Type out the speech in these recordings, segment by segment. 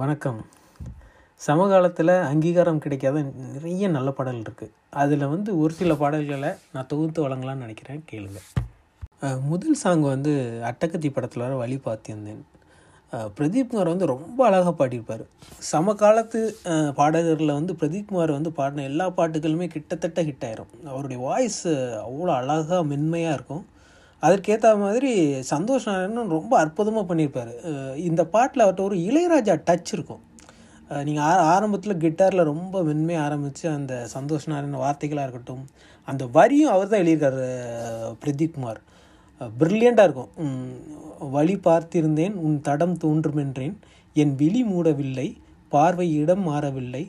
வணக்கம். சமகாலத்தில் அங்கீகாரம் கிடைக்காத நிறைய நல்ல பாடல் இருக்குது அதில் வந்து ஒரு சில பாடல்களை நான் தொகுத்து வழங்கலாம்னு நினைக்கிறேன். கேளுங்க. முதல் சாங் வந்து அட்டகத்தி படத்தில் வர வழி பார்த்திருந்தேன். பிரதீப் குமார் வந்து ரொம்ப அழகாக பாடியிருப்பார். சமகாலத்து பாடகரில் வந்து பிரதீப் குமார் வந்து பாடின எல்லா பாட்டுகளுமே கிட்டத்தட்ட ஹிட் ஆயிரும். அவருடைய வாய்ஸ் அவ்வளோ அழகாக மென்மையாக இருக்கும். அதற்கேற்ற மாதிரி சந்தோஷ் நாராயணன் ரொம்ப அற்புதமாக பண்ணியிருப்பார். இந்த பாட்டில் அவர்கிட்ட ஒரு இளையராஜா டச் இருக்கும். நீங்கள் ஆ ஆரம்பத்தில் கிட்டாரில் ரொம்ப மென்மையாக ஆரம்பித்து அந்த சந்தோஷ் நாராயணன் வார்த்தைகளாக இருக்கட்டும் அந்த வரியும் அவர் தான் எழுதியிருக்காரு பிரதீப் குமார். ப்ரில்லியண்ட்டாக இருக்கும். வழி பார்த்திருந்தேன் உன் தடம் தோன்றுமென்றேன் என் விழி மூடவில்லை பார்வை இடம் மாறவில்லை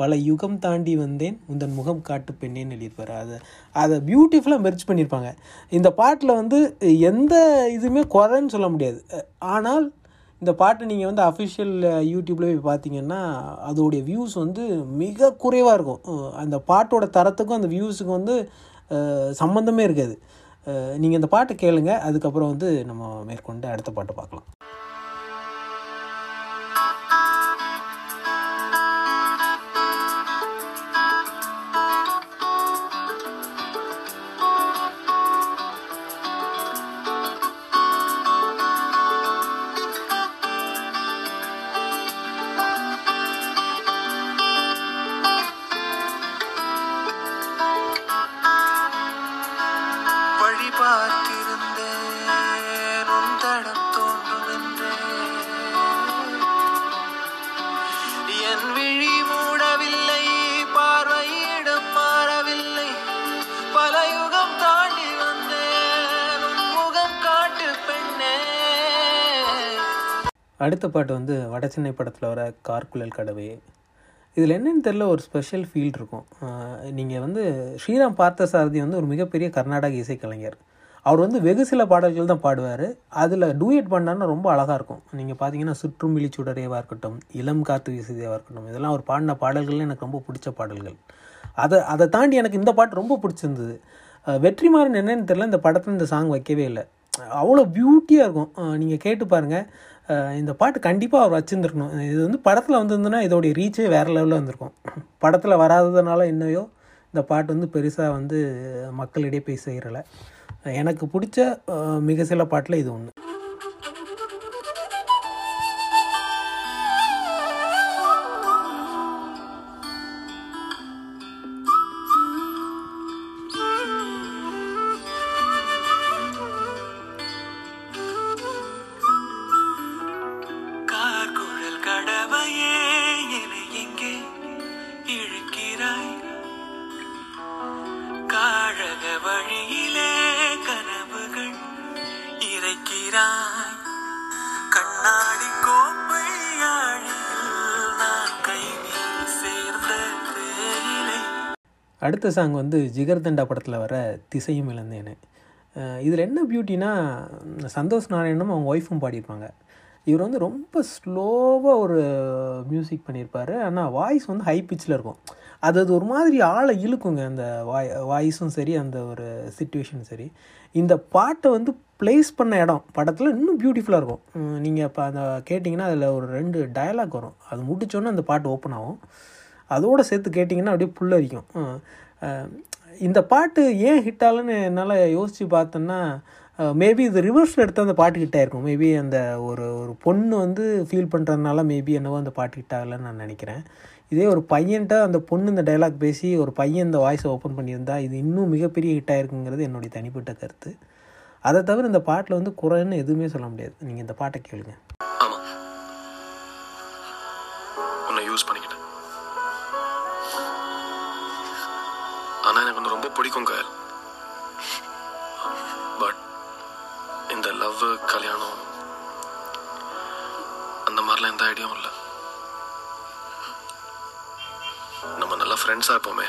பல யுகம் தாண்டி வந்தேன். உந்தன் முகம் காட்டு பெண்ணேன்னு எழுதியிருப்பார் அதை அதை பியூட்டிஃபுல்லாக மெர்ச் பண்ணியிருப்பாங்க இந்த பாட்டில் வந்து எந்த இதுவுமே குறைன்னு சொல்ல முடியாது. ஆனால் இந்த பாட்டை நீங்கள் வந்து அஃபிஷியல் யூடியூப்பில் போய் பார்த்தீங்கன்னா அதோடைய வியூஸ் வந்து மிக குறைவாக இருக்கும். அந்த பாட்டோட தரத்துக்கும் அந்த வியூஸுக்கும் வந்து சம்மந்தமே இருக்காது. நீங்கள் இந்த பாட்டை கேளுங்க. அதுக்கப்புறம் வந்து நம்ம மேற்கொண்டு அடுத்த பாட்டை பார்க்கலாம். பார்த்திருந்தேன். உன் தடம் தோன்றுமென்றேன் என் விழி மூடவில்லை பார்வையிடம் மாறவில்லை. பல யுகம் தாண்டி வந்தேன் உன் முகம் காட்டு பெண்ணே. அடுத்த பாட்டு வந்து வடசென்னை படத்தில் வர கார்குழல் கடவே. இதில் என்னென்னு தெரில ஒரு ஸ்பெஷல் ஃபீல் இருக்கும். நீங்கள் வந்து ஸ்ரீராம் பார்த்தசாரதி வந்து ஒரு மிகப்பெரிய கர்நாடக இசைக்கலைஞர். அவர் வந்து வெகு சில பாடல்கள் தான் பாடுவார். அதில் டூயட் பண்ணான்னா ரொம்ப அழகாக இருக்கும். நீங்கள் பார்த்தீங்கன்னா சுற்றும் விழிச்சுடரேவாக இருக்கட்டும் இளம் காத்து வீசுதேவாக இருக்கட்டும் இதெல்லாம் அவர் பாடின பாடல்கள் எனக்கு ரொம்ப பிடிச்ச பாடல்கள். அதை அதை தாண்டி எனக்கு இந்த பாட்டு ரொம்ப பிடிச்சிருந்தது. வெற்றிமாறன் என்னென்னு தெரில இந்த படத்தில் இந்த சாங் வைக்கவே இல்லை. அவ்வளோ பியூட்டியாக இருக்கும். நீங்கள் கேட்டு பாருங்கள் இந்த பாட்டு கண்டிப்பாக அவர் வச்சுருந்துருக்கணும். இது வந்து படத்தில் வந்திருந்ததுன்னா இதோடைய ரீச்சே வேறு லெவலில் வந்திருக்கும். படத்தில் வராததுனால என்னையோ இந்த பாட்டு வந்து பெருசாக வந்து மக்களிடையே போய் செய்கிறலை எனக்கு பிடிச்ச மிக சில பாட்டில் இது ஒன்று கண்ணாடி கோப்பை நான் கையில் சேர்ந்த தேயிலை. அடுத்த சாங் வந்து ஜிகர்தண்டா படத்தில் வர திசையும் இழந்தேனே இதில் என்ன பியூட்டினா சந்தோஷ் நாராயணனும் அவங்க ஒய்ஃபும் பாடியிருப்பாங்க. இவர் வந்து ரொம்ப ஸ்லோவாக ஒரு மியூசிக் பண்ணியிருப்பார். ஆனால் வாய்ஸ் வந்து ஹை பிச்சில் இருக்கும். அது அது ஒரு மாதிரி ஆளை இழுக்குங்க அந்த வாய் வாய்ஸும் சரி அந்த ஒரு சுச்சுவேஷனும் சரி. இந்த பாட்டை வந்து ப்ளேஸ் பண்ண இடம். படத்தில் இன்னும் பியூட்டிஃபுல்லாக இருக்கும். நீங்கள் இப்போ அந்த கேட்டிங்கன்னா அதில் ஒரு ரெண்டு டயலாக் வரும். அது முடிச்சோன்னே அந்த பாட்டு ஓப்பன் ஆகும். அதோடு சேர்த்து கேட்டிங்கன்னா அப்படியே புல்லரிக்கும் இந்த பாட்டு ஏன் ஹிட் ஆகலன்னு என்னால் யோசித்து பார்த்தேன்னா மேபி இது ரிவர்ஸில் எடுத்து அந்த பாட்டு ஹிட் ஆகிருக்கும் மேபி அந்த ஒரு ஒரு பொண்ணு வந்து ஃபீல் பண்ணுறதுனால மேபி என்னவோ அந்த பாட்டு ஹிட் ஆகலைன்னு நான் நினைக்கிறேன். இதே ஒரு பையன்ட்ட அந்த பொண்ணு இந்த டைலாக் பேசி ஒரு பையன் இந்த வாய்ஸை ஓப்பன் பண்ணியிருந்தா இது இன்னும் மிகப்பெரிய ஹிட் இருக்குங்கிறது என்னுடைய தனிப்பட்ட கருத்து. அதை தவிர இந்த பாட்டில் வந்து குறைன்னு எதுவுமே சொல்ல முடியாது. நீங்கள் இந்த பாட்டை கேளுங்க. ஆமா. யூஸ் பண்ணிக்கிட்டேன். ஆனா எனக்கு வந்து ரொம்ப பிடிக்கும் கயல். பட் இந்த லவ் கல்யாணம் அந்த மாதிரிலாம் எந்த ஐடியாவும் இல்லை. நம்ம நல்லா ஃப்ரெண்ட்ஸாக இருப்போமே.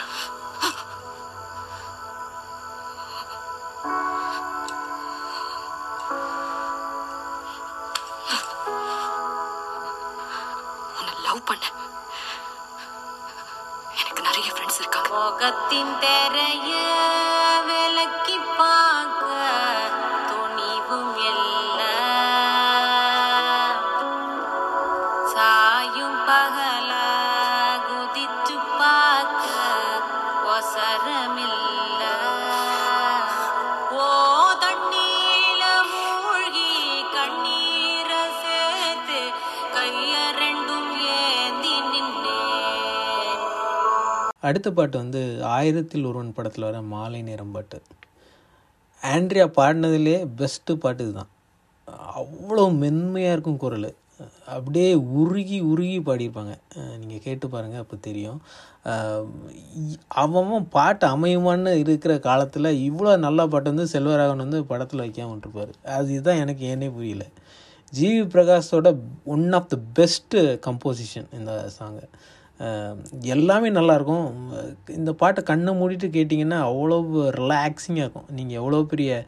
எனக்கு நிறைய ஃப்ரெண்ட்ஸ் இருக்காங்க. முகத்தின் தெரைய விலக்கி அடுத்த பாட்டு வந்து ஆயிரத்தில் ஒருவன் படத்தில் வர மாலை நேரம் பாட்டு. ஆண்ட்ரியா பாடினதுலே பெஸ்ட்டு பாட்டு இதுதான். அவ்வளோ மென்மையாக இருக்கும் குரல். அப்படியே உருகி உருகி பாடியிருப்பாங்க. நீங்கள் கேட்டு பாருங்கள் அப்போ தெரியும். அவன் பாட்டு அமையுமான்னு இருக்கிற காலத்தில் இவ்வளோ நல்ல பாட்டு வந்து செல்வராகவன் வந்து படத்தில் வைக்காம விட்டுருப்பாரு. அது இதுதான் எனக்கு ஏனே புரியல. GV பிரகாஷோட one of the best composition இந்த சாங்கை எல்லாமே நல்லாயிருக்கும். இந்த பாட்டை கண்ணை மூடிட்டு கேட்டிங்கன்னா அவ்வளோ ரிலாக்ஸிங்காக இருக்கும். நீங்கள் எவ்வளோ பெரிய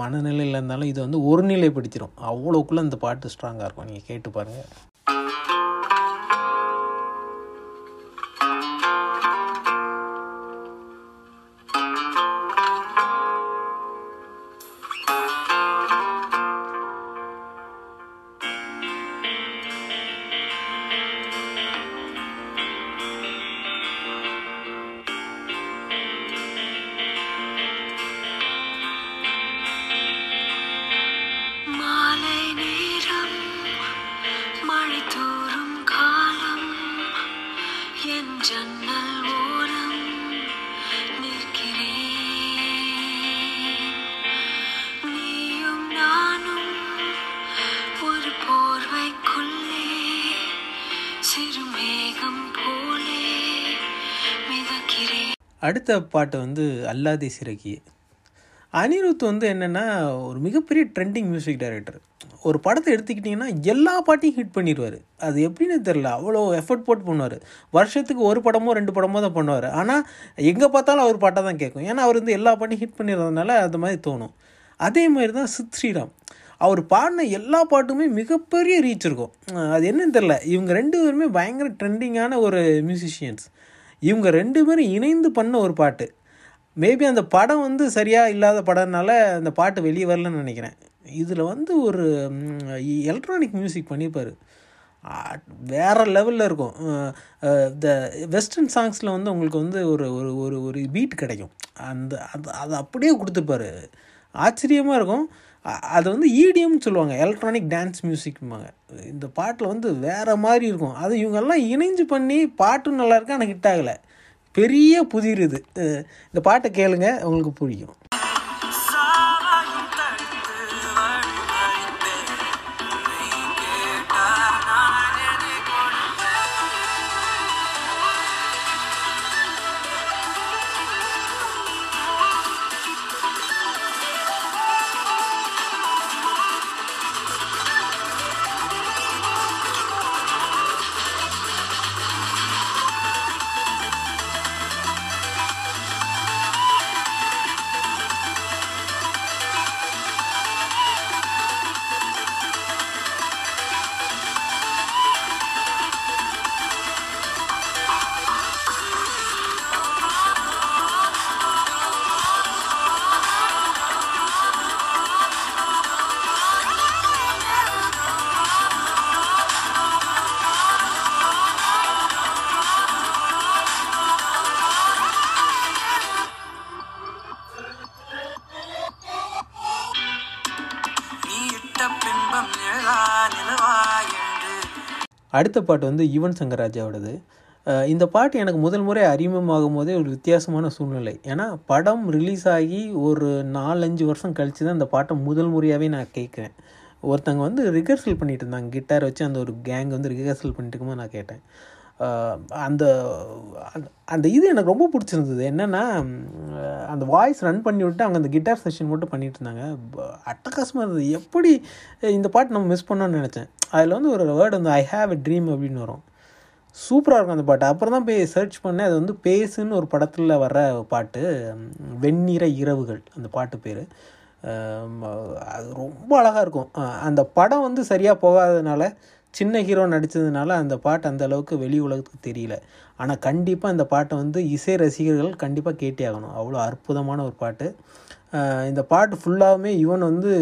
மனநிலையில் இருந்தாலும் இது வந்து ஒரு நிலைப்படுத்திடும் அவ்வளோக்குள்ளே இந்த பாட்டு ஸ்ட்ராங்காக இருக்கும். நீங்கள் கேட்டு பாருங்கள் அடுத்த பாட்டு வந்து அல்லாதி சிறகி. அனிருத் வந்து என்னென்னா ஒரு மிகப்பெரிய ட்ரெண்டிங் மியூசிக் டைரக்டர் ஒரு படத்தை எடுத்துக்கிட்டிங்கன்னா எல்லா பாட்டையும் ஹிட் பண்ணிடுவார். அது எப்படின்னு தெரில அவ்வளோ எஃபர்ட் போட்டு பண்ணுவார். வருஷத்துக்கு ஒரு படமோ ரெண்டு படமோ தான் பண்ணுவார். ஆனால் எங்கே பார்த்தாலும் அவர் பாட்டை தான் கேட்கும். ஏன்னா அவர் வந்து எல்லா பாட்டையும் ஹிட் பண்ணிடுறதுனால அது மாதிரி தோணும். அதே மாதிரி தான் சித் ஸ்ரீராம். அவர் பாடின எல்லா பாட்டுமே மிகப்பெரிய ரீச் இருக்கும். அது என்னன்னு தெரில இவங்க ரெண்டு பேருமே பயங்கர ட்ரெண்டிங்கான ஒரு மியூசிஷியன்ஸ் இவங்க ரெண்டு பேரும் இணைந்து பண்ண ஒரு பாட்டு. மேபி அந்த படம் வந்து சரியாக இல்லாத படம்னால அந்த பாட்டு வெளியே வரலன்னு நினைக்கிறேன். இதில் வந்து ஒரு எலக்ட்ரானிக் மியூசிக் பண்ணியிருப்பார் வேறு லெவலில் இருக்கும். இந்த வெஸ்டர்ன் சாங்ஸில் வந்து உங்களுக்கு வந்து ஒரு ஒரு ஒரு ஒரு பீட் கிடைக்கும். அந்த அது அதை அப்படியே கொடுத்துருப்பாரு. ஆச்சரியமாக இருக்கும். அது வந்து ஈடிஎம்னு சொல்லுவாங்க. எலக்ட்ரானிக் டான்ஸ் மியூசிக்மாங்க இந்த பாட்டில் வந்து வேறு மாதிரி இருக்கும். அது இவங்கெல்லாம் இணைஞ்சு பண்ணி பாட்டும் நல்லா ஆனால் ஹிட் ஆகலை. பெரிய புதிர் இது. இந்த பாட்டை கேளுங்க உங்களுக்கு பிடிக்கும் அடுத்த பாட்டு வந்து யுவன் சங்கர் ராஜாவோடது இந்த பாட்டு எனக்கு முதல் முறை அறிமுகமாகும் போதே ஒரு வித்தியாசமான சூழ்நிலை. ஏன்னா படம் ரிலீஸ் ஆகி ஒரு நாலஞ்சு வருஷம் கழித்து தான் இந்த பாட்டை முதல் முறையாகவே நான் கேட்குறேன். ஒருத்தங்க வந்து ரிஹர்சல் பண்ணிட்டு இருந்தாங்க. கிட்டார் வச்சு அந்த ஒரு கேங் வந்து ரிஹர்சல் பண்ணிட்டு இருக்கும்போது நான் கேட்டேன். அந்த அந்த- அந்த இது எனக்கு ரொம்ப பிடிச்சிருந்தது. என்னென்னா அந்த வாய்ஸ் ரன் பண்ணி விட்டு அவங்க அந்த கிட்டார் செஷன் மட்டும் பண்ணிட்டு இருந்தாங்க. அட்டகாசமாக இருந்தது. எப்படி இந்த பாட்டு நம்ம மிஸ் பண்ணோன்னு நினச்சேன். அதில் வந்து ஒரு வேர்டு வந்து ஐ ஹாவ் எ ட்ரீம் அப்படின்னு வரும். சூப்பராக இருக்கும் அந்த பாட்டு. அப்புறம் தான் போய் சர்ச் பண்ணேன். அது வந்து பேசுன்னு ஒரு படத்தில் வர்ற பாட்டு. வெண்ணிற இரவுகள் அந்த பாட்டு பேர். அது ரொம்ப அழகாக இருக்கும். அந்த படம் வந்து சரியாக போகாததுனால சின்ன ஹீரோ நடித்ததுனால அந்த பாட்டு அந்த அளவுக்கு வெளி உலகத்துக்கு தெரியல. ஆனால் கண்டிப்பாக அந்த பாட்டை வந்து இசை ரசிகர்கள் கண்டிப்பாக கேட்டே ஆகணும். அவ்வளோ அற்புதமான ஒரு பாட்டு. இந்த பாட்டு ஃபுல்லாகவுமே இவன் வந்து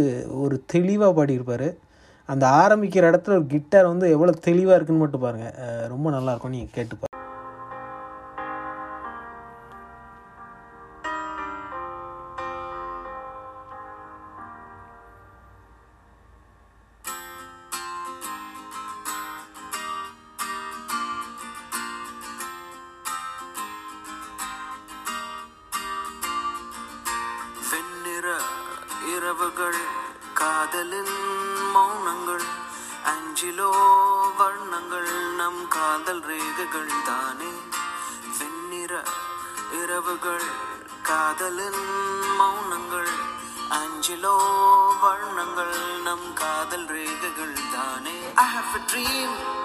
ஒரு தெளிவாக பாடியிருப்பார். அந்த ஆரம்பிக்கிற இடத்துல ஒரு கிட்டார் வந்து எவ்வளோ தெளிவாக இருக்குன்னு மட்டும் பாருங்கள் ரொம்ப நல்லாயிருக்கும் நீங்கள் கேட்டுப்பாரு இரவுகள் காதலின் மௌனங்கள் அஞ்சிலோ வண்ணங்கள் நம் காதல் ரேகைகள் தானே. வெண்ணிற இரவுகள் காதலின் மௌனங்கள் அஞ்சிலோ வண்ணங்கள் நம் காதல் ரேகைகள் தானே. ஐ have அ ட்ரீம்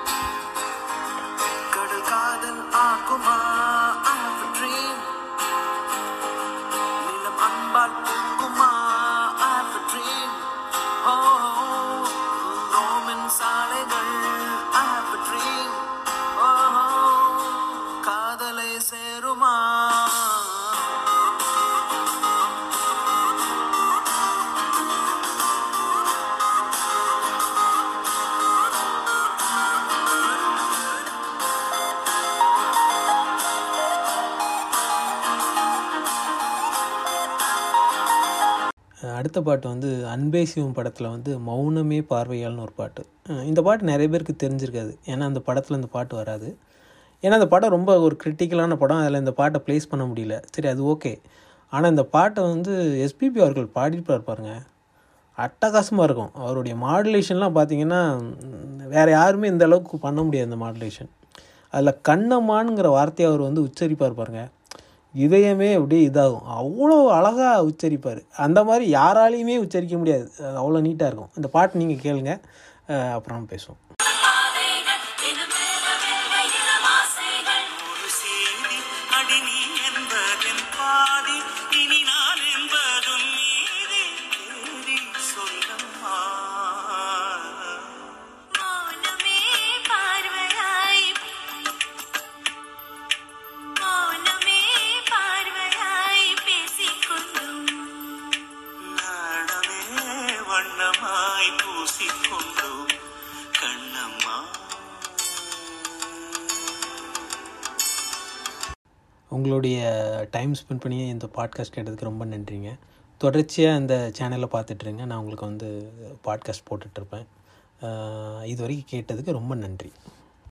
அடுத்த பாட்டு வந்து அன்பே சிவம் படத்தில் வந்து மௌனமே பார்வையால்னு ஒரு பாட்டு. இந்த பாட்டு நிறைய பேருக்கு தெரிஞ்சிருக்காது. ஏன்னா அந்த படத்தில் இந்த பாட்டு வராது. ஏன்னா அந்த படம் ரொம்ப ஒரு கிரிட்டிக்கலான படம். அதில் இந்த பாட்டை ப்ளேஸ் பண்ண முடியல. சரி அது ஓகே ஆனால் இந்த பாட்டை வந்து எஸ்பிபி அவர்கள் பாடிப்பார் பாருங்க. அட்டகாசமாக இருக்கும். அவருடைய மாடுலேஷன்லாம் பார்த்தீங்கன்னா வேறு யாருமே இந்த அளவுக்கு பண்ண முடியாது அந்த மாடுலேஷன் அதில் கண்ணம்மானுங்கிற வார்த்தையை அவர் வந்து உச்சரிப்பார் பாருங்கள் இதயமே அப்படியே இதாகும். அவ்வளோ அழகாக உச்சரிப்பார். அந்த மாதிரி யாராலையுமே உச்சரிக்க முடியாது. அவ்வளோ நீட்டாக இருக்கும். இந்த பாட்டு நீங்கள் கேளுங்க. அப்புறம் பேசுவோம். உங்களுடைய டைம் ஸ்பெண்ட் பண்ணி இந்த பாட்காஸ்ட் கேட்டதுக்கு ரொம்ப நன்றிங்க. தொடர்ச்சியாக இந்த சேனலை பார்த்துட்ருங்க நான் உங்களுக்கு வந்து பாட்காஸ்ட் போட்டுட்ருப்பேன் இது வரைக்கும் கேட்டதுக்கு ரொம்ப நன்றி.